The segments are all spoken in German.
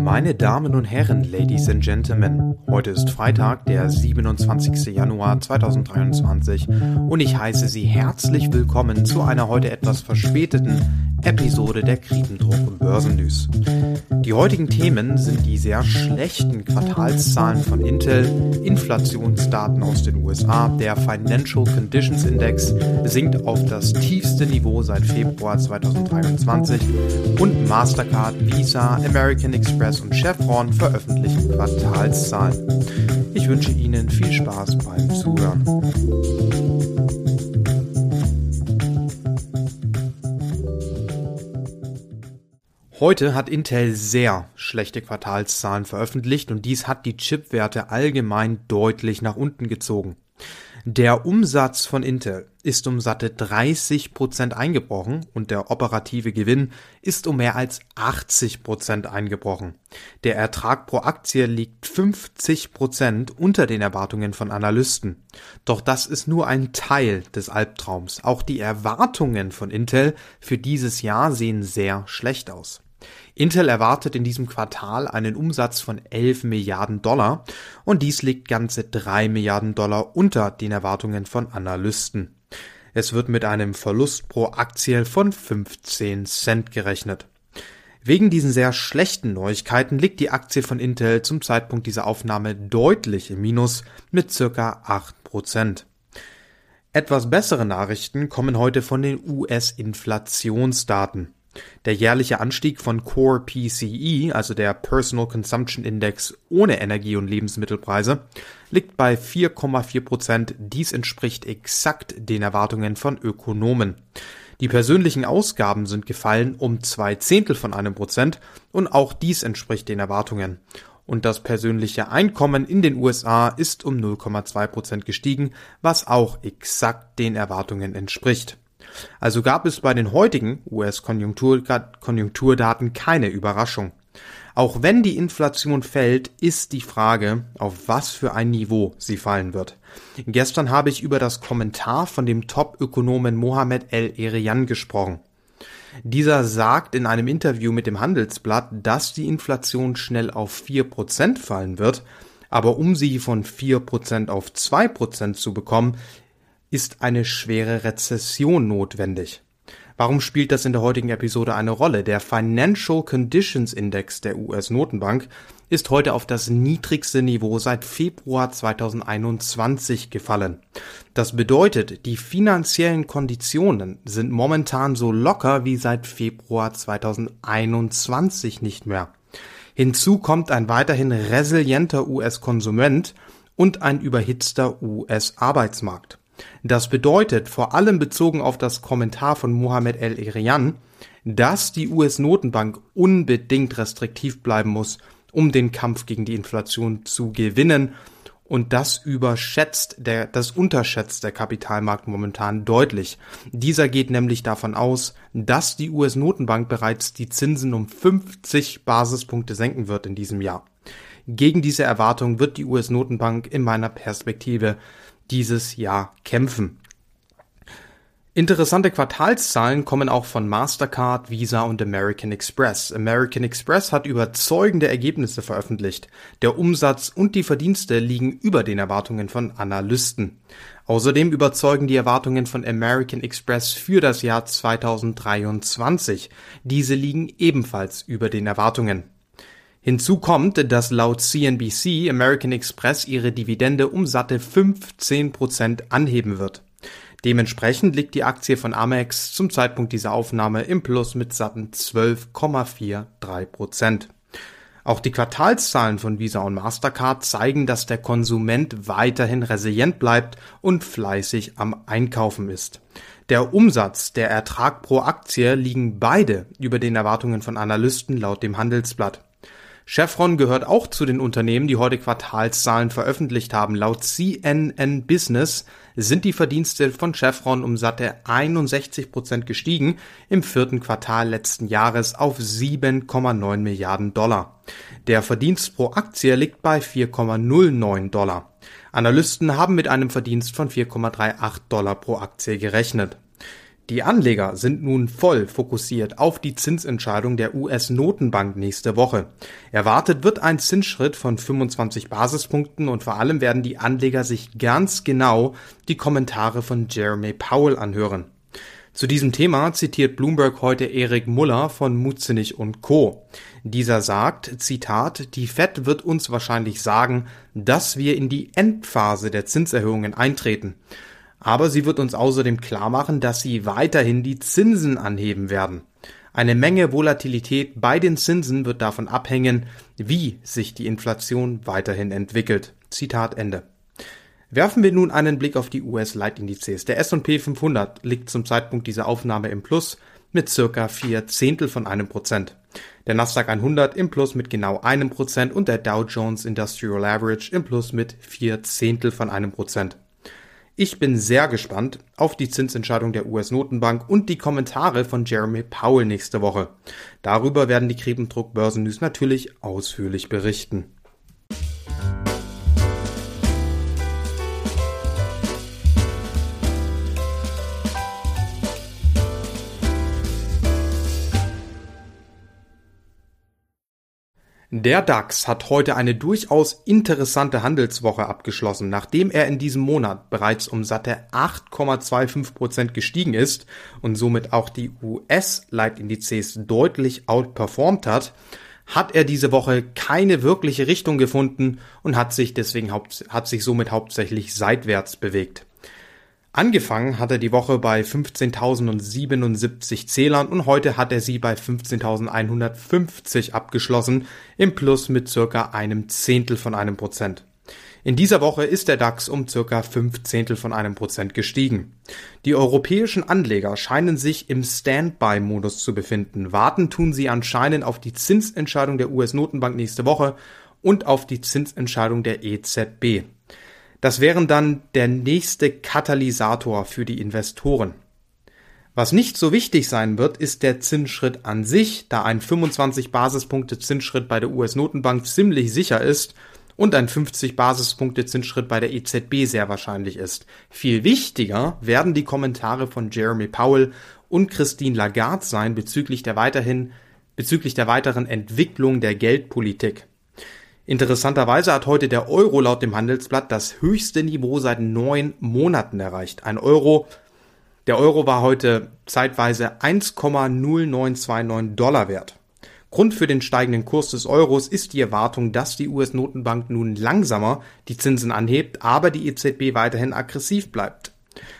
Meine Damen und Herren, Ladies and Gentlemen, heute ist Freitag, der 27. Januar 2023 und ich heiße Sie herzlich willkommen zu einer heute etwas verspäteten Episode der Kriebendruck Börsennews. Die heutigen Themen sind die sehr schlechten Quartalszahlen von Intel, Inflationsdaten aus den USA, der Financial Conditions Index sinkt auf das tiefste Niveau seit Februar 2023 und Mastercard, Visa, American Express und Chevron veröffentlichen Quartalszahlen. Ich wünsche Ihnen viel Spaß beim Zuhören. Heute hat Intel sehr schlechte Quartalszahlen veröffentlicht und dies hat die Chipwerte allgemein deutlich nach unten gezogen. Der Umsatz von Intel ist um satte 30 Prozent eingebrochen und der operative Gewinn ist um mehr als 80 Prozent eingebrochen. Der Ertrag pro Aktie liegt 50 Prozent unter den Erwartungen von Analysten. Doch das ist nur ein Teil des Albtraums. Auch die Erwartungen von Intel für dieses Jahr sehen sehr schlecht aus. Intel erwartet in diesem Quartal einen Umsatz von 11 Milliarden Dollar und dies liegt ganze 3 Milliarden Dollar unter den Erwartungen von Analysten. Es wird mit einem Verlust pro Aktie von 15 Cent gerechnet. Wegen diesen sehr schlechten Neuigkeiten liegt die Aktie von Intel zum Zeitpunkt dieser Aufnahme deutlich im Minus mit circa 8 Prozent. Etwas bessere Nachrichten kommen heute von den US-Inflationsdaten. Der jährliche Anstieg von Core PCE, also der Personal Consumption Index ohne Energie- und Lebensmittelpreise, liegt bei 4,4 Prozent. Dies entspricht exakt den Erwartungen von Ökonomen. Die persönlichen Ausgaben sind gefallen um zwei Zehntel von einem Prozent und auch dies entspricht den Erwartungen. Und das persönliche Einkommen in den USA ist um 0,2 Prozent gestiegen, was auch exakt den Erwartungen entspricht. Also gab es bei den heutigen US-Konjunkturdaten keine Überraschung. Auch wenn die Inflation fällt, ist die Frage, auf was für ein Niveau sie fallen wird. Gestern habe ich über das Kommentar von dem Top-Ökonomen Mohamed El-Erian gesprochen. Dieser sagt in einem Interview mit dem Handelsblatt, dass die Inflation schnell auf 4% fallen wird, aber um sie von 4% auf 2% zu bekommen, ist eine schwere Rezession notwendig. Warum spielt das in der heutigen Episode eine Rolle? Der Financial Conditions Index der US-Notenbank ist heute auf das niedrigste Niveau seit Februar 2021 gefallen. Das bedeutet, die finanziellen Konditionen sind momentan so locker wie seit Februar 2021 nicht mehr. Hinzu kommt ein weiterhin resilienter US-Konsument und ein überhitzter US-Arbeitsmarkt. Das bedeutet, vor allem bezogen auf das Kommentar von Mohamed El-Erian, dass die US-Notenbank unbedingt restriktiv bleiben muss, um den Kampf gegen die Inflation zu gewinnen. Und das überschätzt der, das unterschätzt der Kapitalmarkt momentan deutlich. Dieser geht nämlich davon aus, dass die US-Notenbank bereits die Zinsen um 50 Basispunkte senken wird in diesem Jahr. Gegen diese Erwartung wird die US-Notenbank in meiner Perspektive dieses Jahr kämpfen. Interessante Quartalszahlen kommen auch von Mastercard, Visa und American Express. American Express hat überzeugende Ergebnisse veröffentlicht. Der Umsatz und die Verdienste liegen über den Erwartungen von Analysten. Außerdem überzeugen die Erwartungen von American Express für das Jahr 2023. Diese liegen ebenfalls über den Erwartungen. Hinzu kommt, dass laut CNBC American Express ihre Dividende um satte 15 Prozent anheben wird. Dementsprechend liegt die Aktie von Amex zum Zeitpunkt dieser Aufnahme im Plus mit satten 12,43 Prozent. Auch die Quartalszahlen von Visa und Mastercard zeigen, dass der Konsument weiterhin resilient bleibt und fleißig am Einkaufen ist. Der Umsatz, der Ertrag pro Aktie liegen beide über den Erwartungen von Analysten laut dem Handelsblatt. Chevron gehört auch zu den Unternehmen, die heute Quartalszahlen veröffentlicht haben. Laut CNN Business sind die Verdienste von Chevron um satte 61 Prozent gestiegen im vierten Quartal letzten Jahres auf 7,9 Milliarden Dollar. Der Verdienst pro Aktie liegt bei 4,09 Dollar. Analysten haben mit einem Verdienst von 4,38 Dollar pro Aktie gerechnet. Die Anleger sind nun voll fokussiert auf die Zinsentscheidung der US-Notenbank nächste Woche. Erwartet wird ein Zinsschritt von 25 Basispunkten und vor allem werden die Anleger sich ganz genau die Kommentare von Jeremy Powell anhören. Zu diesem Thema zitiert Bloomberg heute Erik Muller von Mutzenich und Co. Dieser sagt, Zitat, die Fed wird uns wahrscheinlich sagen, dass wir in die Endphase der Zinserhöhungen eintreten. Aber sie wird uns außerdem klar machen, dass sie weiterhin die Zinsen anheben werden. Eine Menge Volatilität bei den Zinsen wird davon abhängen, wie sich die Inflation weiterhin entwickelt. Zitat Ende. Werfen wir nun einen Blick auf die US-Leitindizes. Der S&P 500 liegt zum Zeitpunkt dieser Aufnahme im Plus mit circa vier Zehntel von einem Prozent. Der Nasdaq 100 im Plus mit genau einem Prozent und der Dow Jones Industrial Average im Plus mit vier Zehntel von einem Prozent. Ich bin sehr gespannt auf die Zinsentscheidung der US-Notenbank und die Kommentare von Jeremy Powell nächste Woche. Darüber werden die Kriebendruck Börsen News natürlich ausführlich berichten. Der DAX hat heute eine durchaus interessante Handelswoche abgeschlossen, nachdem er in diesem Monat bereits um satte 8,25 Prozent gestiegen ist und somit auch die US-Leitindizes deutlich outperformt hat, hat er diese Woche keine wirkliche Richtung gefunden und hat sich deswegen hat sich somit hauptsächlich seitwärts bewegt. Angefangen hat er die Woche bei 15.077 Zählern und heute hat er sie bei 15.150 abgeschlossen, im Plus mit circa einem Zehntel von einem Prozent. In dieser Woche ist der DAX um circa fünf Zehntel von einem Prozent gestiegen. Die europäischen Anleger scheinen sich im Standby-Modus zu befinden. Warten tun sie anscheinend auf die Zinsentscheidung der US-Notenbank nächste Woche und auf die Zinsentscheidung der EZB. Das wären dann der nächste Katalysator für die Investoren. Was nicht so wichtig sein wird, ist der Zinsschritt an sich, da ein 25 Basispunkte Zinsschritt bei der US-Notenbank ziemlich sicher ist und ein 50 Basispunkte Zinsschritt bei der EZB sehr wahrscheinlich ist. Viel wichtiger werden die Kommentare von Jeremy Powell und Christine Lagarde sein bezüglich der weiterhin bezüglich der weiteren Entwicklung der Geldpolitik. Interessanterweise hat heute der Euro laut dem Handelsblatt das höchste Niveau seit neun Monaten erreicht. Ein Euro, der Euro war heute zeitweise 1,0929 Dollar wert. Grund für den steigenden Kurs des Euros ist die Erwartung, dass die US-Notenbank nun langsamer die Zinsen anhebt, aber die EZB weiterhin aggressiv bleibt.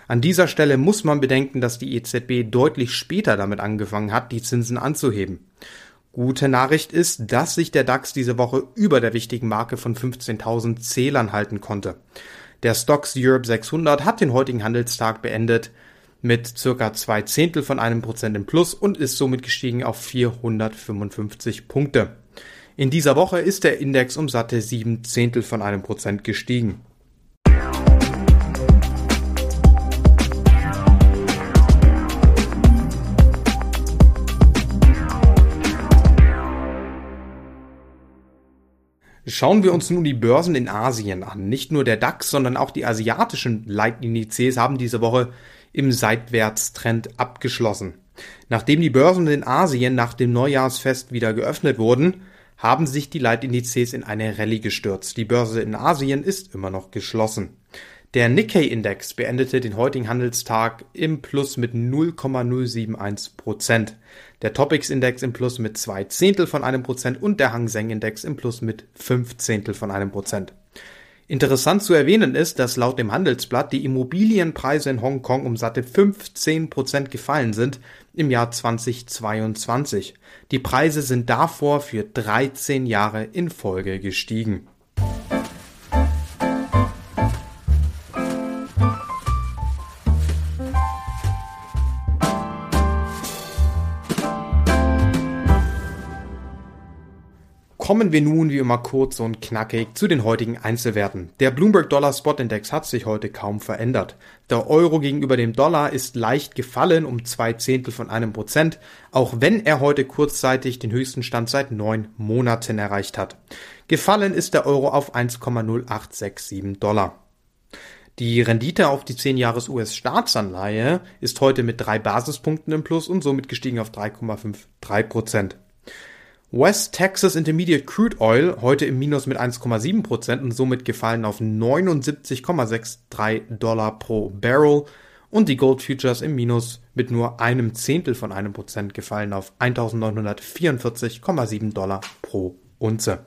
An dieser Stelle muss man bedenken, dass die EZB deutlich später damit angefangen hat, die Zinsen anzuheben. Gute Nachricht ist, dass sich der DAX diese Woche über der wichtigen Marke von 15.000 Zählern halten konnte. Der Stocks Europe 600 hat den heutigen Handelstag beendet mit circa zwei Zehntel von einem Prozent im Plus und ist somit gestiegen auf 455 Punkte. In dieser Woche ist der Index um satte sieben Zehntel von einem Prozent gestiegen. Schauen wir uns nun die Börsen in Asien an. Nicht nur der DAX, sondern auch die asiatischen Leitindizes haben diese Woche im Seitwärtstrend abgeschlossen. Nachdem die Börsen in Asien nach dem Neujahrsfest wieder geöffnet wurden, haben sich die Leitindizes in eine Rallye gestürzt. Die Börse in Asien ist immer noch geschlossen. Der Nikkei-Index beendete den heutigen Handelstag im Plus mit 0,071 Prozent. Der Topix-Index im Plus mit zwei Zehntel von einem Prozent und der Hang Seng-Index im Plus mit fünf Zehntel von einem Prozent. Interessant zu erwähnen ist, dass laut dem Handelsblatt die Immobilienpreise in Hongkong um satte 15 Prozent gefallen sind im Jahr 2022. Die Preise sind davor für 13 Jahre in Folge gestiegen. Kommen wir nun wie immer kurz und knackig zu den heutigen Einzelwerten. Der Bloomberg Dollar Spot Index hat sich heute kaum verändert. Der Euro gegenüber dem Dollar ist leicht gefallen um zwei Zehntel von einem Prozent, auch wenn er heute kurzzeitig den höchsten Stand seit neun Monaten erreicht hat. Gefallen ist der Euro auf 1,0867 Dollar. Die Rendite auf die 10-Jahres-US-Staatsanleihe ist heute mit drei Basispunkten im Plus und somit gestiegen auf 3,53 Prozent. West Texas Intermediate Crude Oil heute im Minus mit 1,7 Prozent und somit gefallen auf 79,63 Dollar pro Barrel und die Gold Futures im Minus mit nur einem Zehntel von einem Prozent gefallen auf 1944,7 Dollar pro Unze.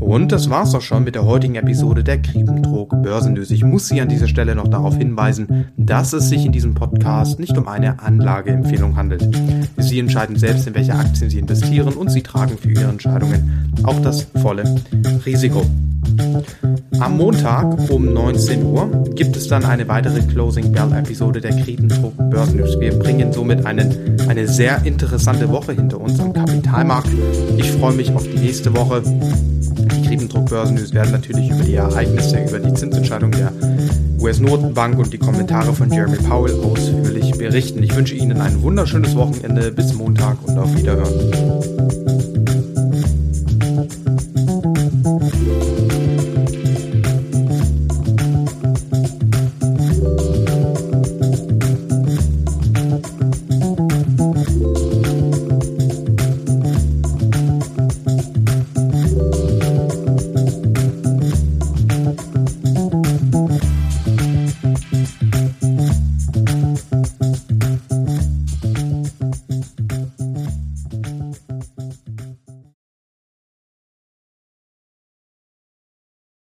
Und das war's auch schon mit der heutigen Episode der Kriebendruck Börsennews. Ich muss Sie an dieser Stelle noch darauf hinweisen, dass es sich in diesem Podcast nicht um eine Anlageempfehlung handelt. Sie entscheiden selbst, in welche Aktien Sie investieren und Sie tragen für Ihre Entscheidungen auch das volle Risiko. Am Montag um 19 Uhr gibt es dann eine weitere Closing Bell Episode der Kriebendruck Börsennews. Wir bringen somit einen, eine sehr interessante Woche hinter uns am Kapitalmarkt. Ich freue mich auf die nächste Woche. Die Kriebendruck-Börsennews werden natürlich über die Ereignisse, über die Zinsentscheidung der US-Notenbank und die Kommentare von Jeremy Powell ausführlich berichten. Ich wünsche Ihnen ein wunderschönes Wochenende. Bis Montag und auf Wiederhören.